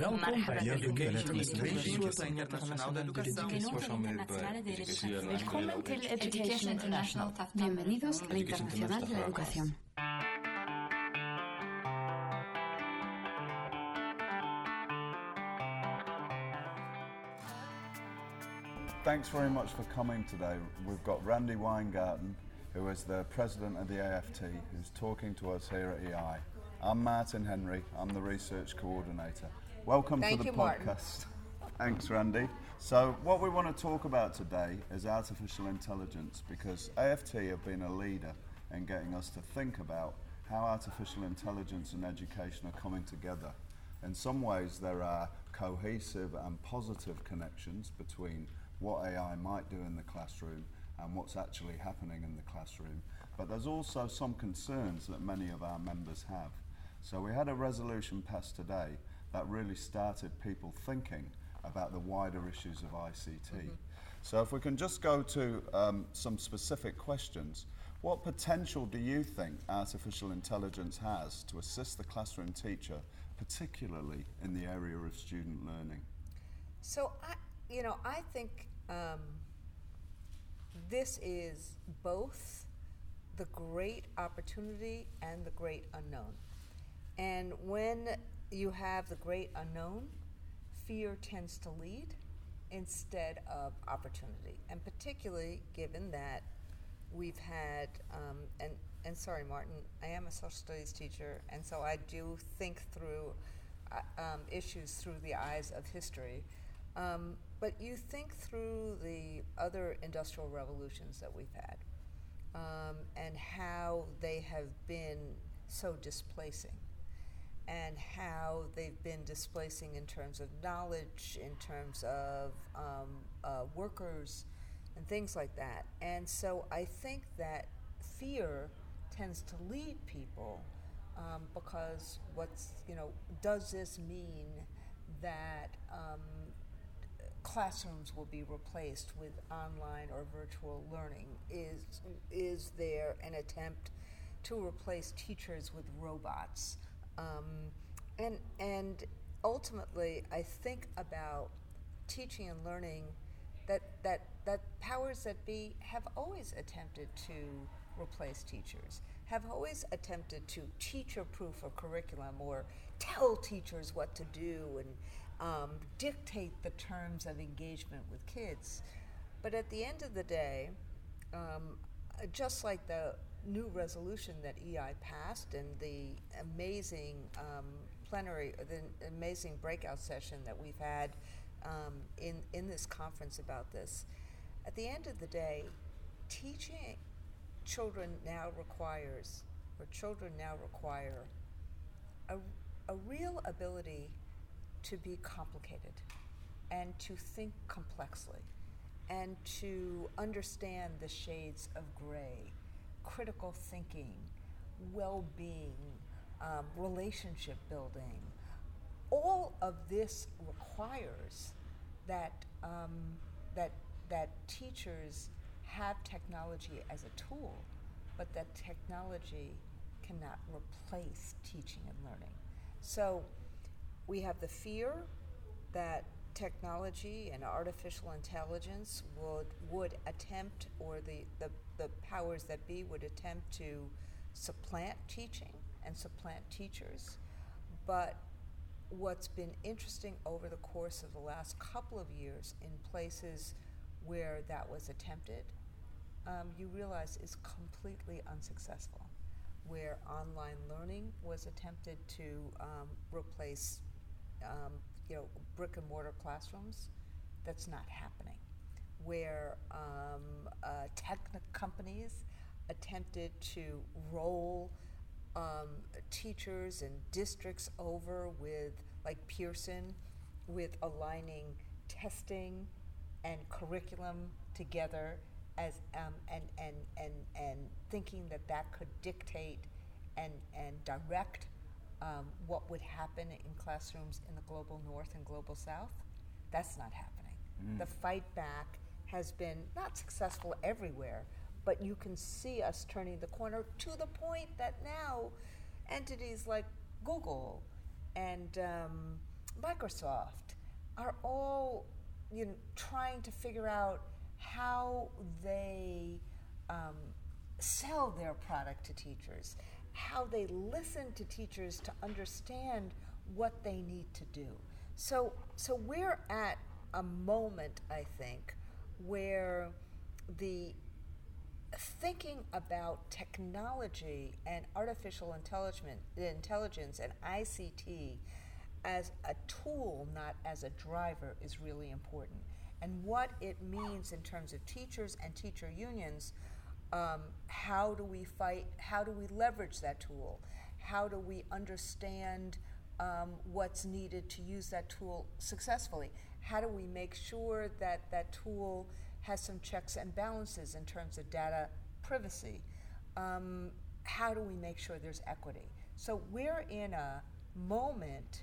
Welkom bij Education Education International Internacional de Educação. Willkommen til Education International. Bienvenidos a la Internacional de la Educación. Thanks very much for coming today. We've got Randi Weingarten, who is the president of the AFT, who's talking to us here at EI. I'm Martin Henry, I'm the research coordinator. Welcome Thank to the you, Martin. podcast. Thanks, Randi. So, what we want to talk about today is artificial intelligence because AFT have been a leader in getting us to think about how artificial intelligence and education are coming together. In some ways, there are cohesive and positive connections between what AI might do in the classroom and what's actually happening in the classroom. But there's also some concerns that many of our members have. So we had a resolution passed today that really started people thinking about the wider issues of ICT. So if we can just go to um, some specific questions, what potential do you think artificial intelligence has to assist the classroom teacher, particularly in the area of student learning? So I, you know, I think um, this is both the great opportunity and the great unknown. And when you have the great unknown, fear tends to lead instead of opportunity. And particularly given that we've had, um, and, and sorry, Martin, I am a social studies teacher, and so I do think through uh, um, issues through the eyes of history. Um, but you think through the other industrial revolutions that we've had um, and how they have been so displacing and how they've been displacing in terms of knowledge, in terms of um, uh, workers, and things like that. And so I think that fear tends to lead people um, because what's, you know, does this mean that um, classrooms will be replaced with online or virtual learning? Is, is there an attempt to replace teachers with robots? Um, and, and ultimately, I think about teaching and learning that, that, that powers that be have always attempted to replace teachers, have always attempted to teacher proof a curriculum or tell teachers what to do and um, dictate the terms of engagement with kids. But at the end of the day, um, just like the new resolution that EI passed and the amazing um, plenary, the amazing breakout session that we've had um, in, in this conference about this, at the end of the day, teaching children now requires, or children now require, a, a real ability to be complicated and to think complexly and to understand the shades of gray, critical thinking, well being, um, relationship building. All of this requires that, um, that, that teachers have technology as a tool, but that technology cannot replace teaching and learning. So we have the fear that technology and artificial intelligence would would attempt or the, the, the powers that be would attempt to supplant teaching and supplant teachers. But what's been interesting over the course of the last couple of years in places where that was attempted, um, you realize is completely unsuccessful. Where online learning was attempted to um, replace um, you know, brick and mortar classrooms, that's not happening. Where um, uh, tech companies attempted to roll um, teachers and districts over with, like Pearson, with aligning testing and curriculum together as um, and, and, and, and thinking that that could dictate and, and direct um, what would happen in classrooms in the global north and global south. That's not happening. The fight back has been not successful everywhere, but you can see us turning the corner to the point that now entities like Google and um, Microsoft are all you know, trying to figure out how they um, sell their product to teachers, how they listen to teachers to understand what they need to do. So, so we're at a moment, I think, where the thinking about technology and artificial intelligence and ICT as a tool, not as a driver, is really important. And what it means in terms of teachers and teacher unions, um, how do we fight, how do we leverage that tool? How do we understand um, what's needed to use that tool successfully? How do we make sure that that tool has some checks and balances in terms of data privacy? Um, how do we make sure there's equity? So we're in a moment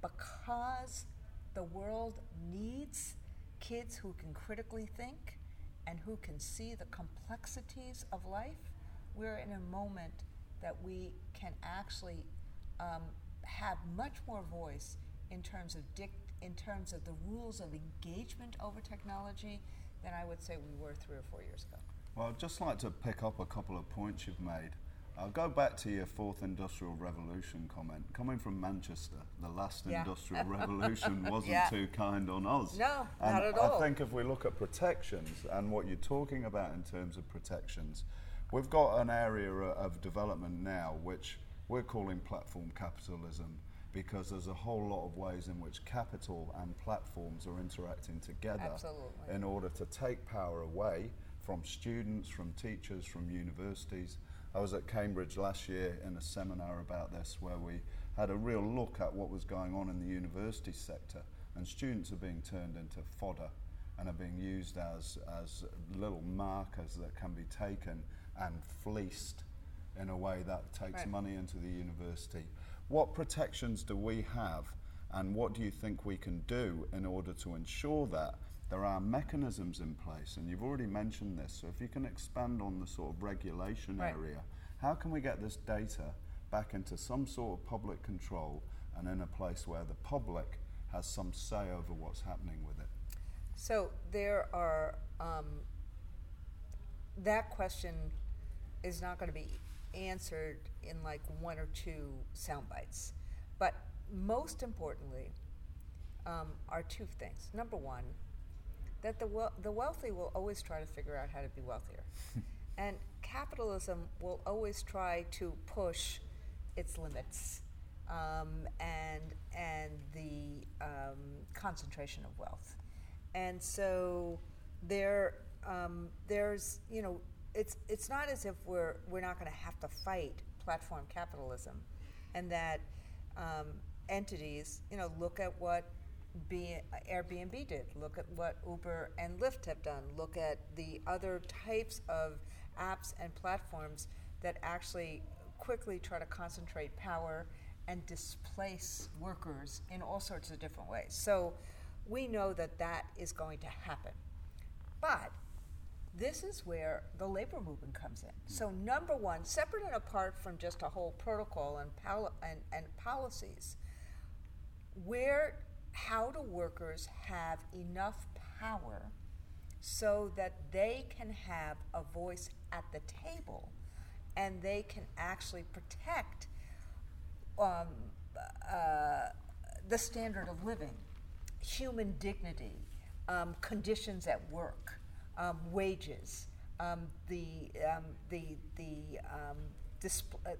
because the world needs kids who can critically think and who can see the complexities of life. We're in a moment that we can actually um, have much more voice in terms of in terms of the rules of engagement over technology than I would say we were three or four years ago. Well, I'd just like to pick up a couple of points you've made. I'll go back to your fourth industrial revolution comment. Coming from Manchester, the last yeah. industrial revolution wasn't yeah. too kind on us. No, and not at all. I think if we look at protections and what you're talking about in terms of protections, we've got an area of development now which we're calling platform capitalism because there's a whole lot of ways in which capital and platforms are interacting together Absolutely. in order to take power away from students, from teachers, from universities I was at Cambridge last year in a seminar about this where we had a real look at what was going on in the university sector and students are being turned into fodder and are being used as, as little markers that can be taken and fleeced in a way that takes right. money into the university. What protections do we have and what do you think we can do in order to ensure that there are mechanisms in place, and you've already mentioned this, so if you can expand on the sort of regulation right. area, how can we get this data back into some sort of public control and in a place where the public has some say over what's happening with it? So there are, um, that question is not going to be answered in like one or two sound bites. But most importantly, um, are two things. Number one, that the, we- the wealthy will always try to figure out how to be wealthier. and capitalism will always try to push its limits um, and, and the um, concentration of wealth. And so there, um, there's, you know, it's, it's not as if we're, we're not going to have to fight platform capitalism and that um, entities, you know, look at what Airbnb did. Look at what Uber and Lyft have done. Look at the other types of apps and platforms that actually quickly try to concentrate power and displace workers in all sorts of different ways. So we know that that is going to happen. But this is where the labor movement comes in. So, number one, separate and apart from just a whole protocol and, pol- and, and policies, where how do workers have enough power so that they can have a voice at the table and they can actually protect um, uh, the standard of living, human dignity, um, conditions at work, um, wages, um, the, um, the, the um, disp- uh,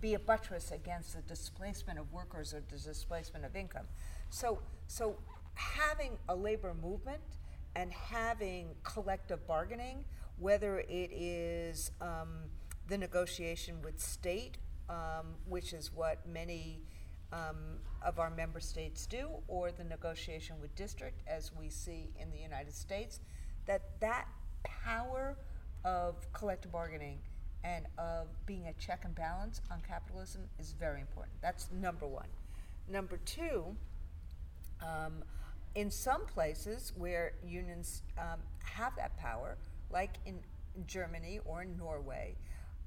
be a buttress against the displacement of workers or the displacement of income. So, so having a labor movement and having collective bargaining, whether it is um, the negotiation with state, um, which is what many um, of our member states do, or the negotiation with district, as we see in the United States, that that power of collective bargaining and being a check and balance on capitalism is very important. That's number one. Number two, um, in some places where unions um, have that power, like in Germany or in Norway,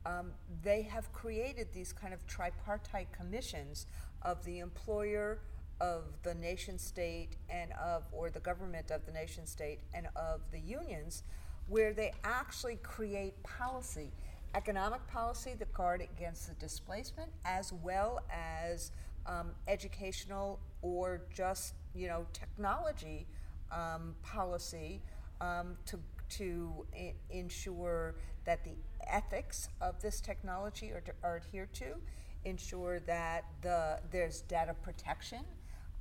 um, they have created these kind of tripartite commissions of the employer, of the nation state and of, or the government of the nation state and of the unions, where they actually create policy, economic policy the guard against the displacement, as well as um, educational or just you know technology um, policy um, to to I- ensure that the ethics of this technology are, are adhered to, ensure that the there's data protection,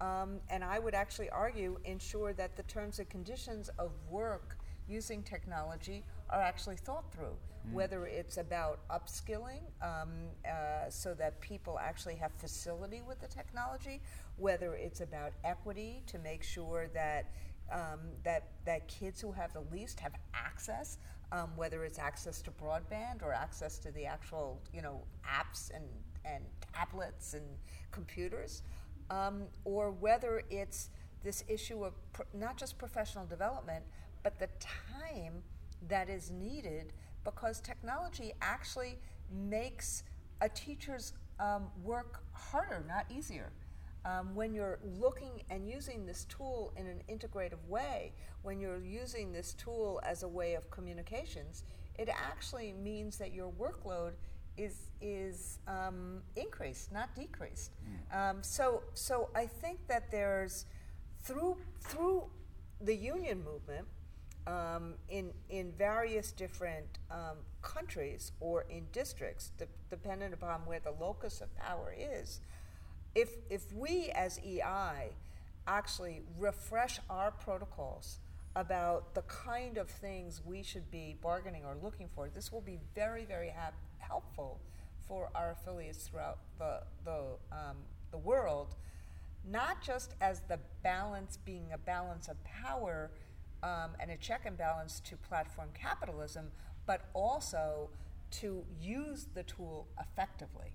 um, and I would actually argue ensure that the terms and conditions of work using technology are actually thought through. Whether it's about upskilling um, uh, so that people actually have facility with the technology, whether it's about equity to make sure that um, that that kids who have the least have access, um, whether it's access to broadband or access to the actual you know apps and and tablets and computers, um, or whether it's this issue of pr- not just professional development, but the time that is needed because technology actually makes a teacher's um, work harder, not easier. Um, when you're looking and using this tool in an integrative way, when you're using this tool as a way of communications, it actually means that your workload is is um, increased, not decreased. Um, so so I think that there's through through the union movement um, in in various different um, countries or in districts, de- dependent upon where the locus of power is. If if we as EI actually refresh our protocols about the kind of things we should be bargaining or looking for, this will be very very helpful for our affiliates throughout the the um, the world not just as the balance being a balance of power um, and a check and balance to platform capitalism, but also to use the tool effectively.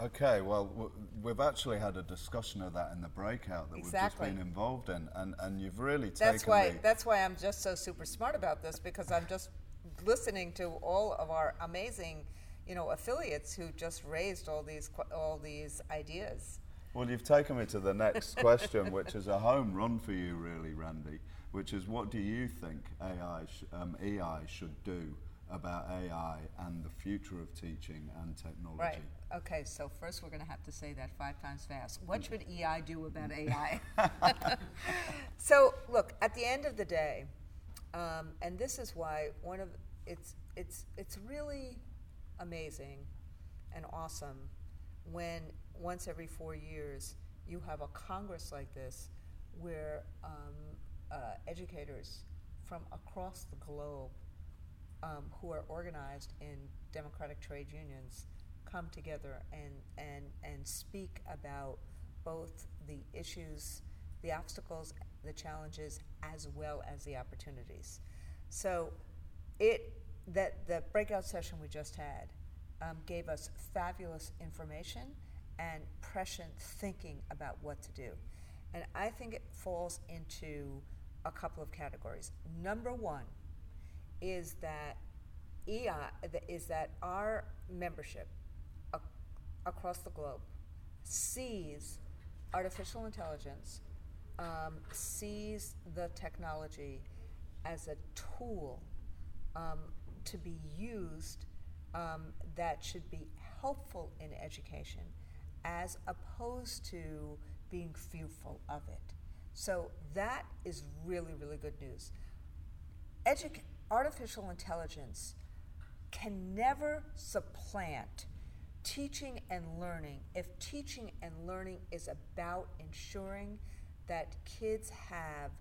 Okay, well, we've actually had a discussion of that in the breakout that Exactly. we've just been involved in, and, and you've really taken That's why that's why I'm just so super smart about this because I'm just listening to all of our amazing, you know, affiliates who just raised all these all these ideas. Well, you've taken me to the next question, which is a home run for you, really, Randi. Which is, what do you think AI, sh- um, EI should do about AI and the future of teaching and technology? Right. Okay, so first we're going to have to say that five times fast. What should EI do about AI? so, look, at the end of the day, um, and this is why one of it's it's it's really amazing and awesome when once every four years you have a congress like this where um, uh, educators from across the globe um, who are organized in democratic trade unions come together and, and, and speak about both the issues, the obstacles, the challenges, as well as the opportunities. So, it that the breakout session we just had um, gave us fabulous information and prescient thinking about what to do. And I think it falls into a couple of categories. Number one is that EI is that our membership ac- across the globe sees artificial intelligence, um, sees the technology as a tool um, to be used um, that should be helpful in education as opposed to being fearful of it. So that is really, really good news. Edu- artificial intelligence can never supplant teaching and learning if teaching and learning is about ensuring that kids have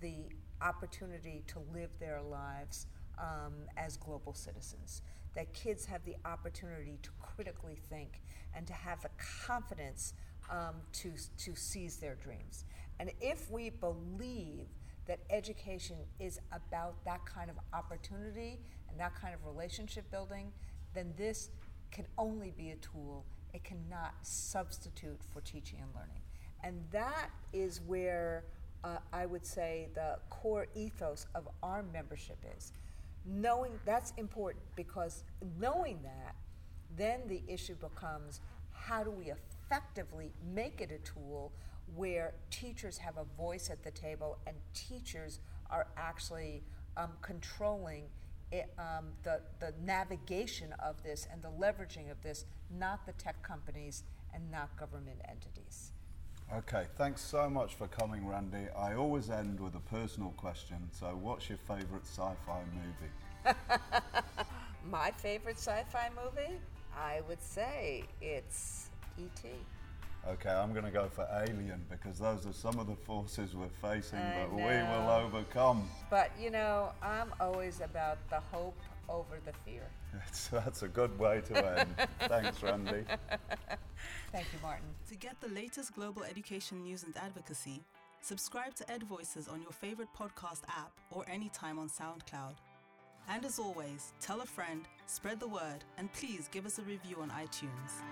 the opportunity to live their lives um, as global citizens, that kids have the opportunity to critically think and to have the confidence um, to, to seize their dreams. And if we believe that education is about that kind of opportunity and that kind of relationship building, then this can only be a tool. It cannot substitute for teaching and learning. And that is where uh, I would say the core ethos of our membership is. Knowing that's important because knowing that, then the issue becomes how do we effectively make it a tool where teachers have a voice at the table and teachers are actually um, controlling it, um, the, the navigation of this and the leveraging of this, not the tech companies and not government entities. Okay, thanks so much for coming, Randi. I always end with a personal question. So, what's your favourite sci fi movie? My favorite sci fi movie? I would say it's E.T. Okay, I'm going to go for Alien because those are some of the forces we're facing, I but we will overcome. But you know, I'm always about the hope over the fear. It's, that's a good way to end. Thanks, Randi. Thank you, Martin. To get the latest global education news and advocacy, subscribe to Ed Voices on your favorite podcast app or anytime on SoundCloud. And as always, tell a friend, spread the word, and please give us a review on iTunes.